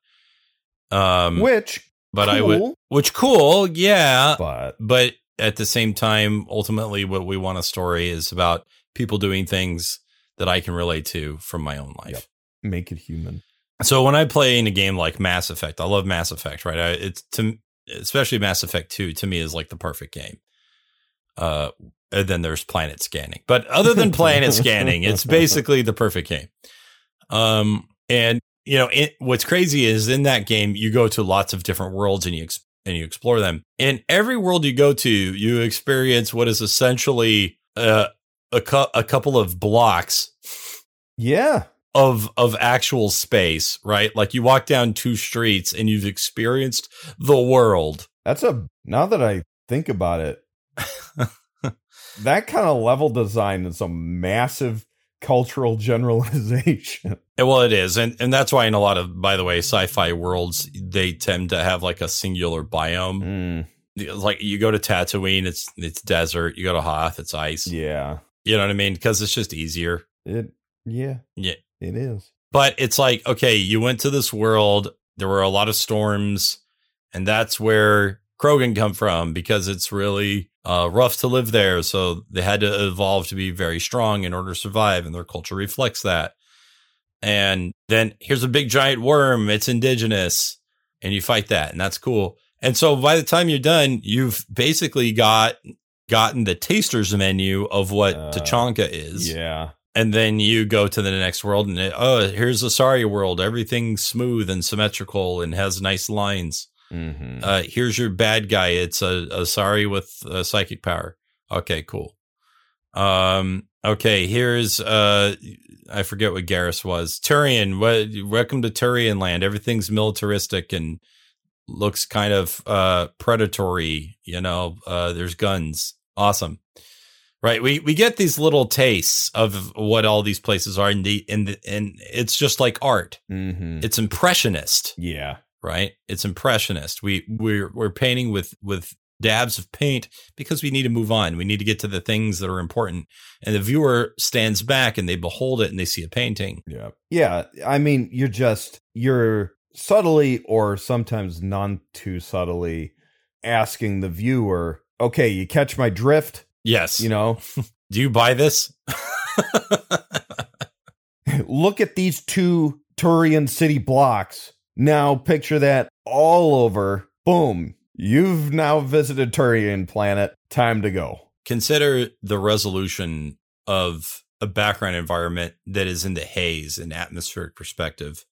um Which, but i would which cool yeah but but at the same time, ultimately, what we want a story is about people doing things that I can relate to from my own life. Yep. make it human. So when I play in a game like Mass Effect, I love Mass Effect, right? I, it's to especially Mass Effect Two to me is like the perfect game. Uh, and then there's planet scanning, but other than planet scanning, it's basically the perfect game. Um, and you know, it, what's crazy is in that game you go to lots of different worlds and you ex- and you explore them. In every world you go to, you experience what is essentially uh, a cu- a couple of blocks Yeah. of of actual space, right? Like you walk down two streets and you've experienced the world. That's a now that I think about it, that kind of level design is a massive cultural generalization. Well, it is, and and that's why in a lot of, by the way, sci-fi worlds, they tend to have like a singular biome. Mm, Like you go to Tatooine, it's it's desert. You go to Hoth, it's ice. yeah. You know what I mean? Because it's just easier. It yeah. Yeah. It is. But it's like, okay, you went to this world. There were a lot of storms, and that's where Krogan come from because it's really uh, rough to live there. So they had to evolve to be very strong in order to survive, and their culture reflects that. And then here's a big giant worm. It's indigenous, and you fight that, and that's cool. And so by the time you're done, you've basically got gotten the taster's menu of what Uh, Tuchanka is Yeah. and then you go to the next world and it, oh here's Asari world everything's smooth and symmetrical and has nice lines hmm uh here's your bad guy. It's a sorry with uh, psychic power. Okay cool. Um okay here's uh I forget what Garrus was. Turian what welcome to Turian land. Everything's militaristic and looks kind of uh predatory you know? Uh there's guns. Awesome. Right. We we get these little tastes of what all these places are and the and the, and it's just like art. hmm It's impressionist, Yeah. Right? It's impressionist. We we're we're painting with with dabs of paint because we need to move on. We need to get to the things that are important. And the viewer stands back and they behold it and they see a painting. Yeah. Yeah. I mean, you're just, you're subtly or sometimes non too subtly asking the viewer, okay, you catch my drift? Yes. You know, Do you buy this? look at these two Turian city blocks. Now picture that all over. Boom. You've now visited Turian planet. Time to go. Consider the resolution of a background environment that is in the haze and atmospheric perspective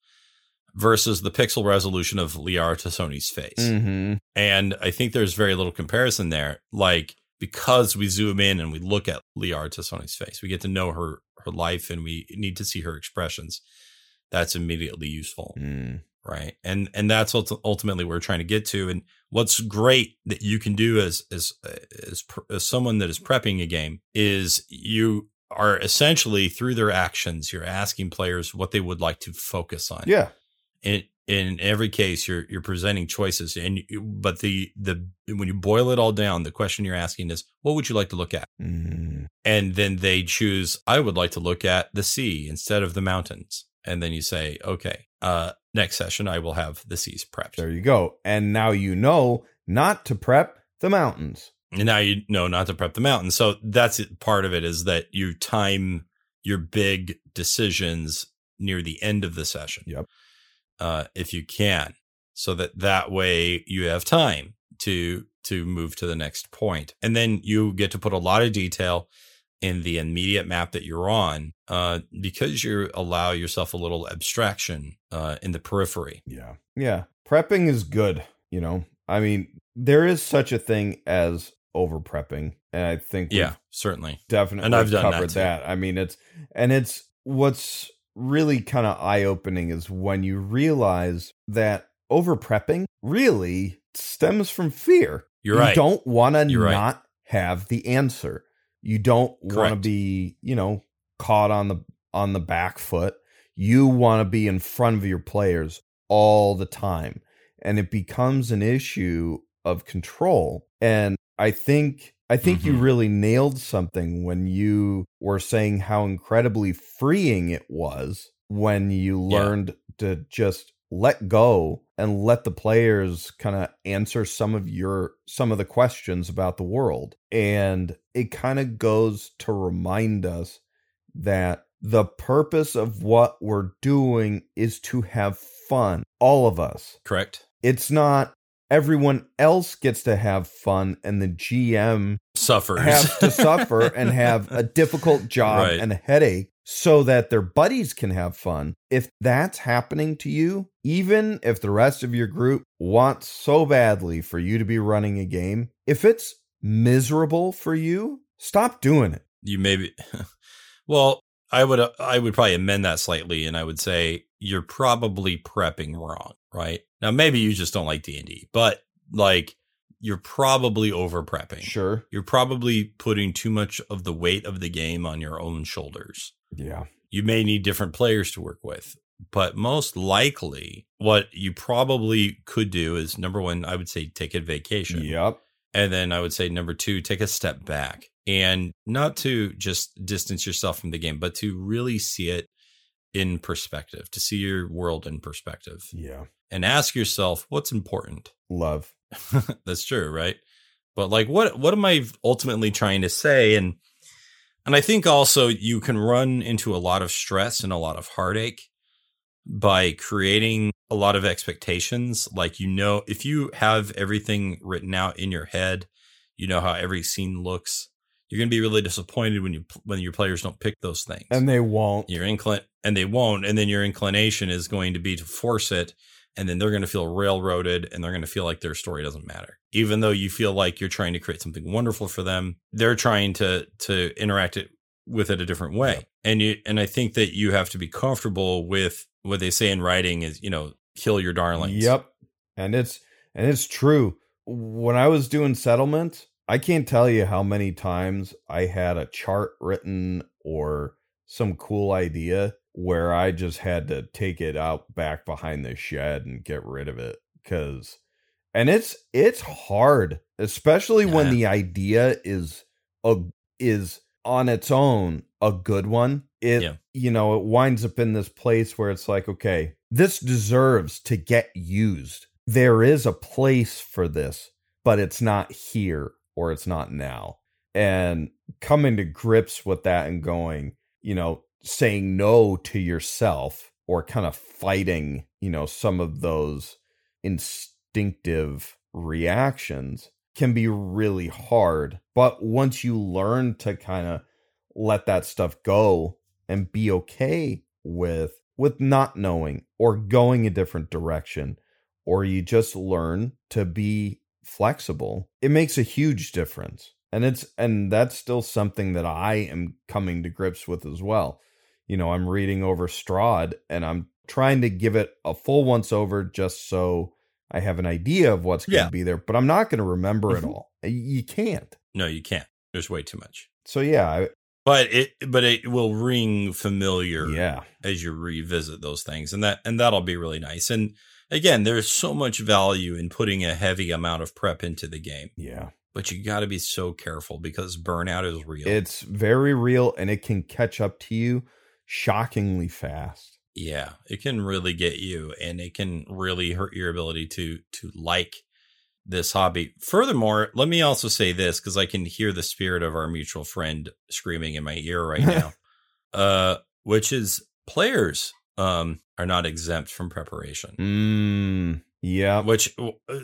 versus the pixel resolution of Liara T'Soni's face. Mm-hmm. And I think there's very little comparison there. Like because we zoom in and we look at Liara T'Soni's face, we get to know her her life and we need to see her expressions. That's immediately useful Mm. Right? And and that's what ultimately we're trying to get to. And what's great that you can do as as as, as someone that is prepping a game is you are essentially through their actions you're asking players what they would like to focus on. Yeah. in in every case you're you're presenting choices and you, but the the when you boil it all down the question you're asking is what would you like to look at? Mm. and then they choose i would like to look at the sea instead of the mountains. And then you say okay uh next session i will have the seas prepped There you go. And now you know not to prep the mountains. and now you know not to prep the mountains so that's it. part of it is that you time your big decisions near the end of the session Yep. uh if you can so that that way you have time to to move to the next point and then you get to put a lot of detail in the immediate map that you're on uh because you allow yourself a little abstraction uh in the periphery Yeah. Yeah. Prepping is good, you know. I mean, there is such a thing as over prepping. And I think yeah certainly definitely And I've done covered too. that. I mean, it's and it's what's really kind of eye opening is when you realize that over prepping really stems from fear. you're you right don't want to not have the answer. You don't want to be, you know, caught on the on the back foot. You want to be in front of your players all the time. And it becomes an issue of control. And I think I think you Mhm. really nailed something when you were saying how incredibly freeing it was when you Yeah. learned to just let go and let the players kind of answer some of your some of the questions about the world. And it kind of goes to remind us that the purpose of what we're doing is to have fun all of us. Correct. It's not everyone else gets to have fun and the gm suffers. have to suffer and have a difficult job Right. and a headache so that their buddies can have fun. If that's happening to you, even if the rest of your group wants so badly for you to be running a game, if it's miserable for you, stop doing it. You maybe, well, I would uh, I would probably amend that slightly, and I would say you're probably prepping wrong, right? Now maybe you just don't like D and D, but like you're probably over prepping. Sure. You're probably putting too much of the weight of the game on your own shoulders. Yeah. You may need different players to work with, but most likely, what you probably could do is number one, I would say take a vacation. Yep. And then I would say number two, take a step back and not to just distance yourself from the game, but to really see it in perspective, to see your world in perspective. Yeah. And ask yourself what's important. Love. That's true, right? But like what what am I ultimately trying to say? And and I think also you can run into a lot of stress and a lot of heartache by creating a lot of expectations. Like you know, if you have everything written out in your head, you know how every scene looks. You're going to be really disappointed when you when your players don't pick those things. And they won't. Your inclin and they won't, and then your inclination is going to be to force it and then they're going to feel railroaded and they're going to feel like their story doesn't matter. Even though you feel like you're trying to create something wonderful for them they're trying to to interact it with it a different way. Yeah. and you and i think that you have to be comfortable with what they say in writing is you know kill your darlings. Yep. And it's and it's true. When i was doing settlement i can't tell you how many times i had a chart written or some cool idea where I just had to take it out back behind the shed and get rid of it cuz and it's it's hard especially yeah. when the idea is a is on its own a good one it yeah. you know it winds up in this place where it's like okay this deserves to get used there is a place for this but it's not here or it's not now and coming to grips with that and going you know saying no to yourself or kind of fighting, you know, some of those instinctive reactions can be really hard. But once you learn to kind of let that stuff go and be okay with with not knowing or going a different direction or you just learn to be flexible, it makes a huge difference. And it's and that's still something that I am coming to grips with as well you know, I'm reading over Strahd and I'm trying to give it a full once over just so I have an idea of what's going to yeah. be there, but I'm not going to remember mm-hmm. it all. You can't. No, you can't. There's way too much. So yeah, I, but it but it will ring familiar yeah as you revisit those things and that and that'll be really nice. And again, there's so much value in putting a heavy amount of prep into the game. Yeah. But you got to be so careful because burnout is real. It's very real and it can catch up to you shockingly fast. Yeah, it can really get you and it can really hurt your ability to to like this hobby. Furthermore, let me also say this cuz I can hear the spirit of our mutual friend screaming in my ear right now. uh which is players um are not exempt from preparation. Mm, yeah, which uh,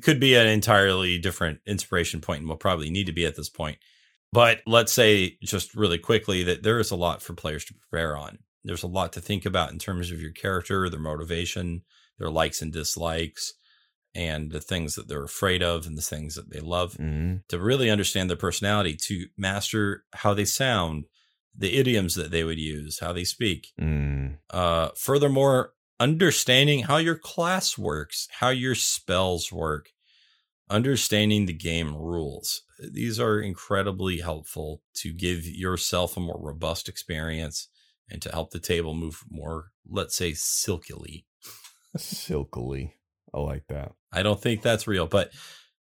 could be an entirely different inspiration point and will probably need to be at this point. But let's say just really quickly that there is a lot for players to prepare on. There's a lot to think about in terms of your character, their motivation, their likes and dislikes, and the things that they're afraid of and the things that they love. Mm-hmm. To really understand their personality, to master how they sound, the idioms that they would use, how they speak. Mm. Uh, furthermore, understanding how your class works, how your spells work, understanding the game rules. These are incredibly helpful to give yourself a more robust experience and to help the table move more, let's say, silkily. silkily. I like that. I don't think that's real, but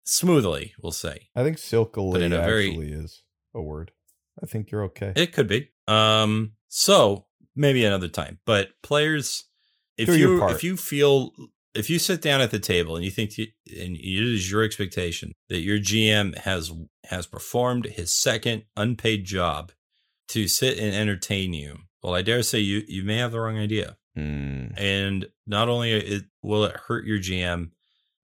smoothly, we'll say. I think silkily but in a actually very, is a word. I think you're okay. It could be. Um, so maybe another time. But players, if Do you if you feel if you sit down at the table and you think and it is your expectation that your GM has has performed his second unpaid job to sit and entertain you, well, I dare say you you may have the wrong idea. Mm. And not only it, will it hurt your GM,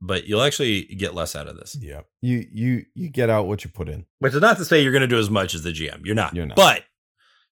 but you'll actually get less out of this. Yeah, you you you get out what you put in. Which is not to say you're going to do as much as the GM. You're not. You're not. But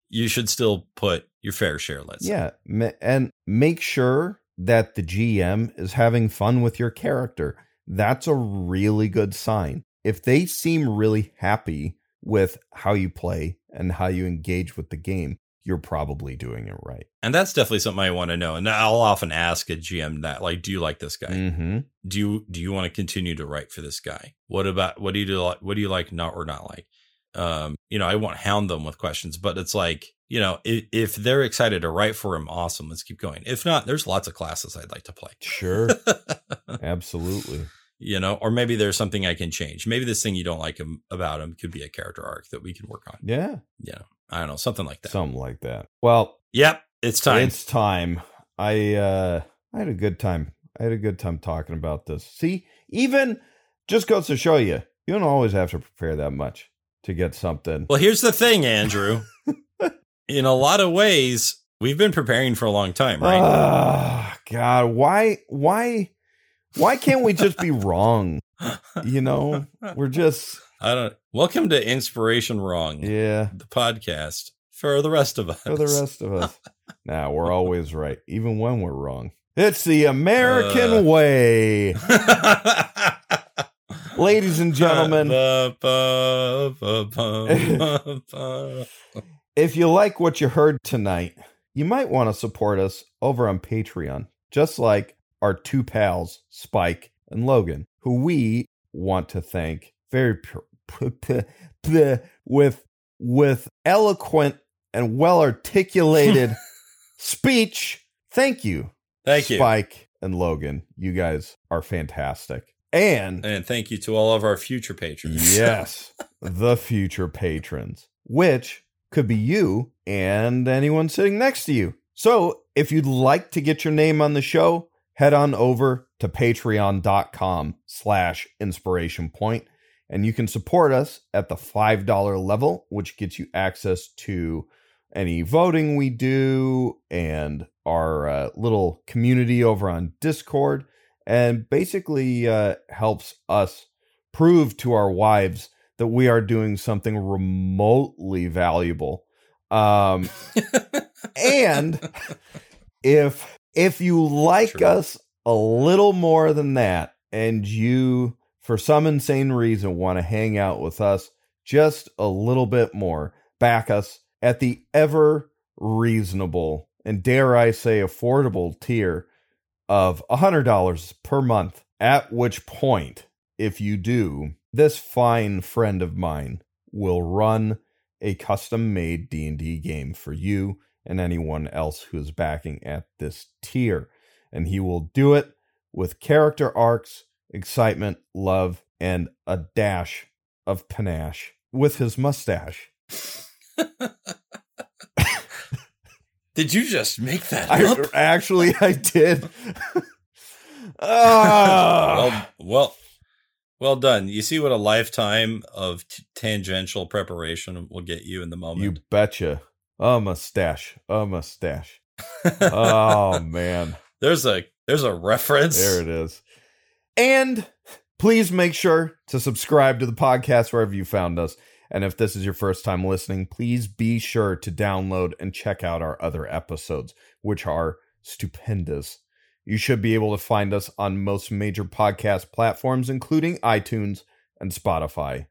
you should still put your fair share. Let's. Yeah, ma- and make sure that the GM is having fun with your character. That's a really good sign. If they seem really happy with how you play and how you engage with the game, you're probably doing it right. And that's definitely something I want to know. And I'll often ask a GM that, like, do you like this guy? Mm-hmm. Do you do you want to continue to write for this guy? What about what do you do like what do you like not or not like? Um, you know, I won't hound them with questions, but it's like, you know, if, if they're excited to write for him, awesome, let's keep going. If not, there's lots of classes I'd like to play. Sure, absolutely. you know, or maybe there's something I can change. Maybe this thing you don't like him about him could be a character arc that we can work on. Yeah, Yeah. I don't know, something like that. something like that. Well, yep, it's time. It's time. I uh I had a good time. I had a good time talking about this. See, even just goes to show you, you don't always have to prepare that much to get something. well, here's the thing, Andrew. In a lot of ways, we've been preparing for a long time, right? Ah, God, why why why can't we just be wrong? You know, we're just I don't. Welcome to Inspiration Wrong, yeah, the podcast for the rest of us. for the rest of us. Nah, we're always right, even when we're wrong. It's the American Uh. way. Ladies and gentlemen, If you like what you heard tonight, you might want to support us over on Patreon, just like our two pals, Spike and Logan, who we want to thank very with with eloquent and well articulated speech. Thank you, Thank you, Spike and Logan. You guys are fantastic. And and thank you to all of our future patrons. yes, the future patrons, which could be you and anyone sitting next to you. So if you'd like to get your name on the show, head on over to patreon.com slash inspiration point and you can support us at the $5 level, which gets you access to any voting we do and our uh, little community over on Discord and basically uh, helps us prove to our wives that we are doing something remotely valuable. Um, and if if you like True. us a little more than that, and you for some insane reason want to hang out with us just a little bit more, back us at the ever reasonable and dare I say affordable tier of $100 per month. At which point, if you do, this fine friend of mine will run a custom made D&D game for you and anyone else who is backing at this tier. And he will do it with character arcs, excitement, love, and a dash of panache with his mustache. Did you just make that I up? actually I did. Ah. well, well, well done. You see what a lifetime of t- tangential preparation will get you in the moment. you betcha. A mustache. A mustache. oh man. there's a there's a reference. There it is. And please make sure to subscribe to the podcast wherever you found us. And if this is your first time listening, please be sure to download and check out our other episodes, which are stupendous. You should be able to find us on most major podcast platforms, including iTunes and Spotify.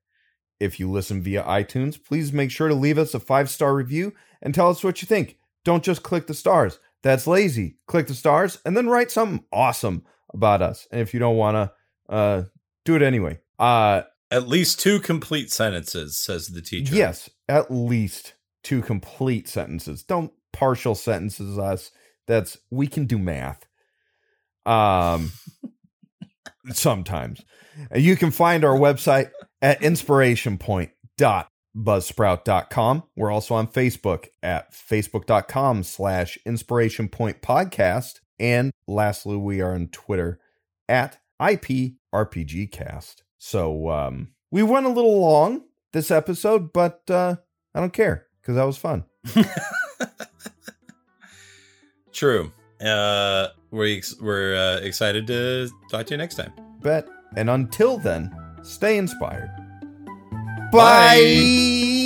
If you listen via iTunes, please make sure to leave us a five star review and tell us what you think. Don't just click the stars. That's lazy. Click the stars and then write something awesome about us. And if you don't want to, uh, do it anyway. Uh, At least two complete sentences, says the teacher. yes, at least two complete sentences. Don't partial sentences us. That's we can do math. Um, sometimes you can find our website at inspirationpoint.buzzsprout.com. We're also on Facebook at facebook.com slash inspiration point podcast. And lastly, we are on Twitter at IPRPGcast. So um, we went a little long this episode, but uh, I don't care because that was fun. True. Uh, we're ex- we're uh, excited to talk to you next time. Bet. And until then, stay inspired. Bye. Bye.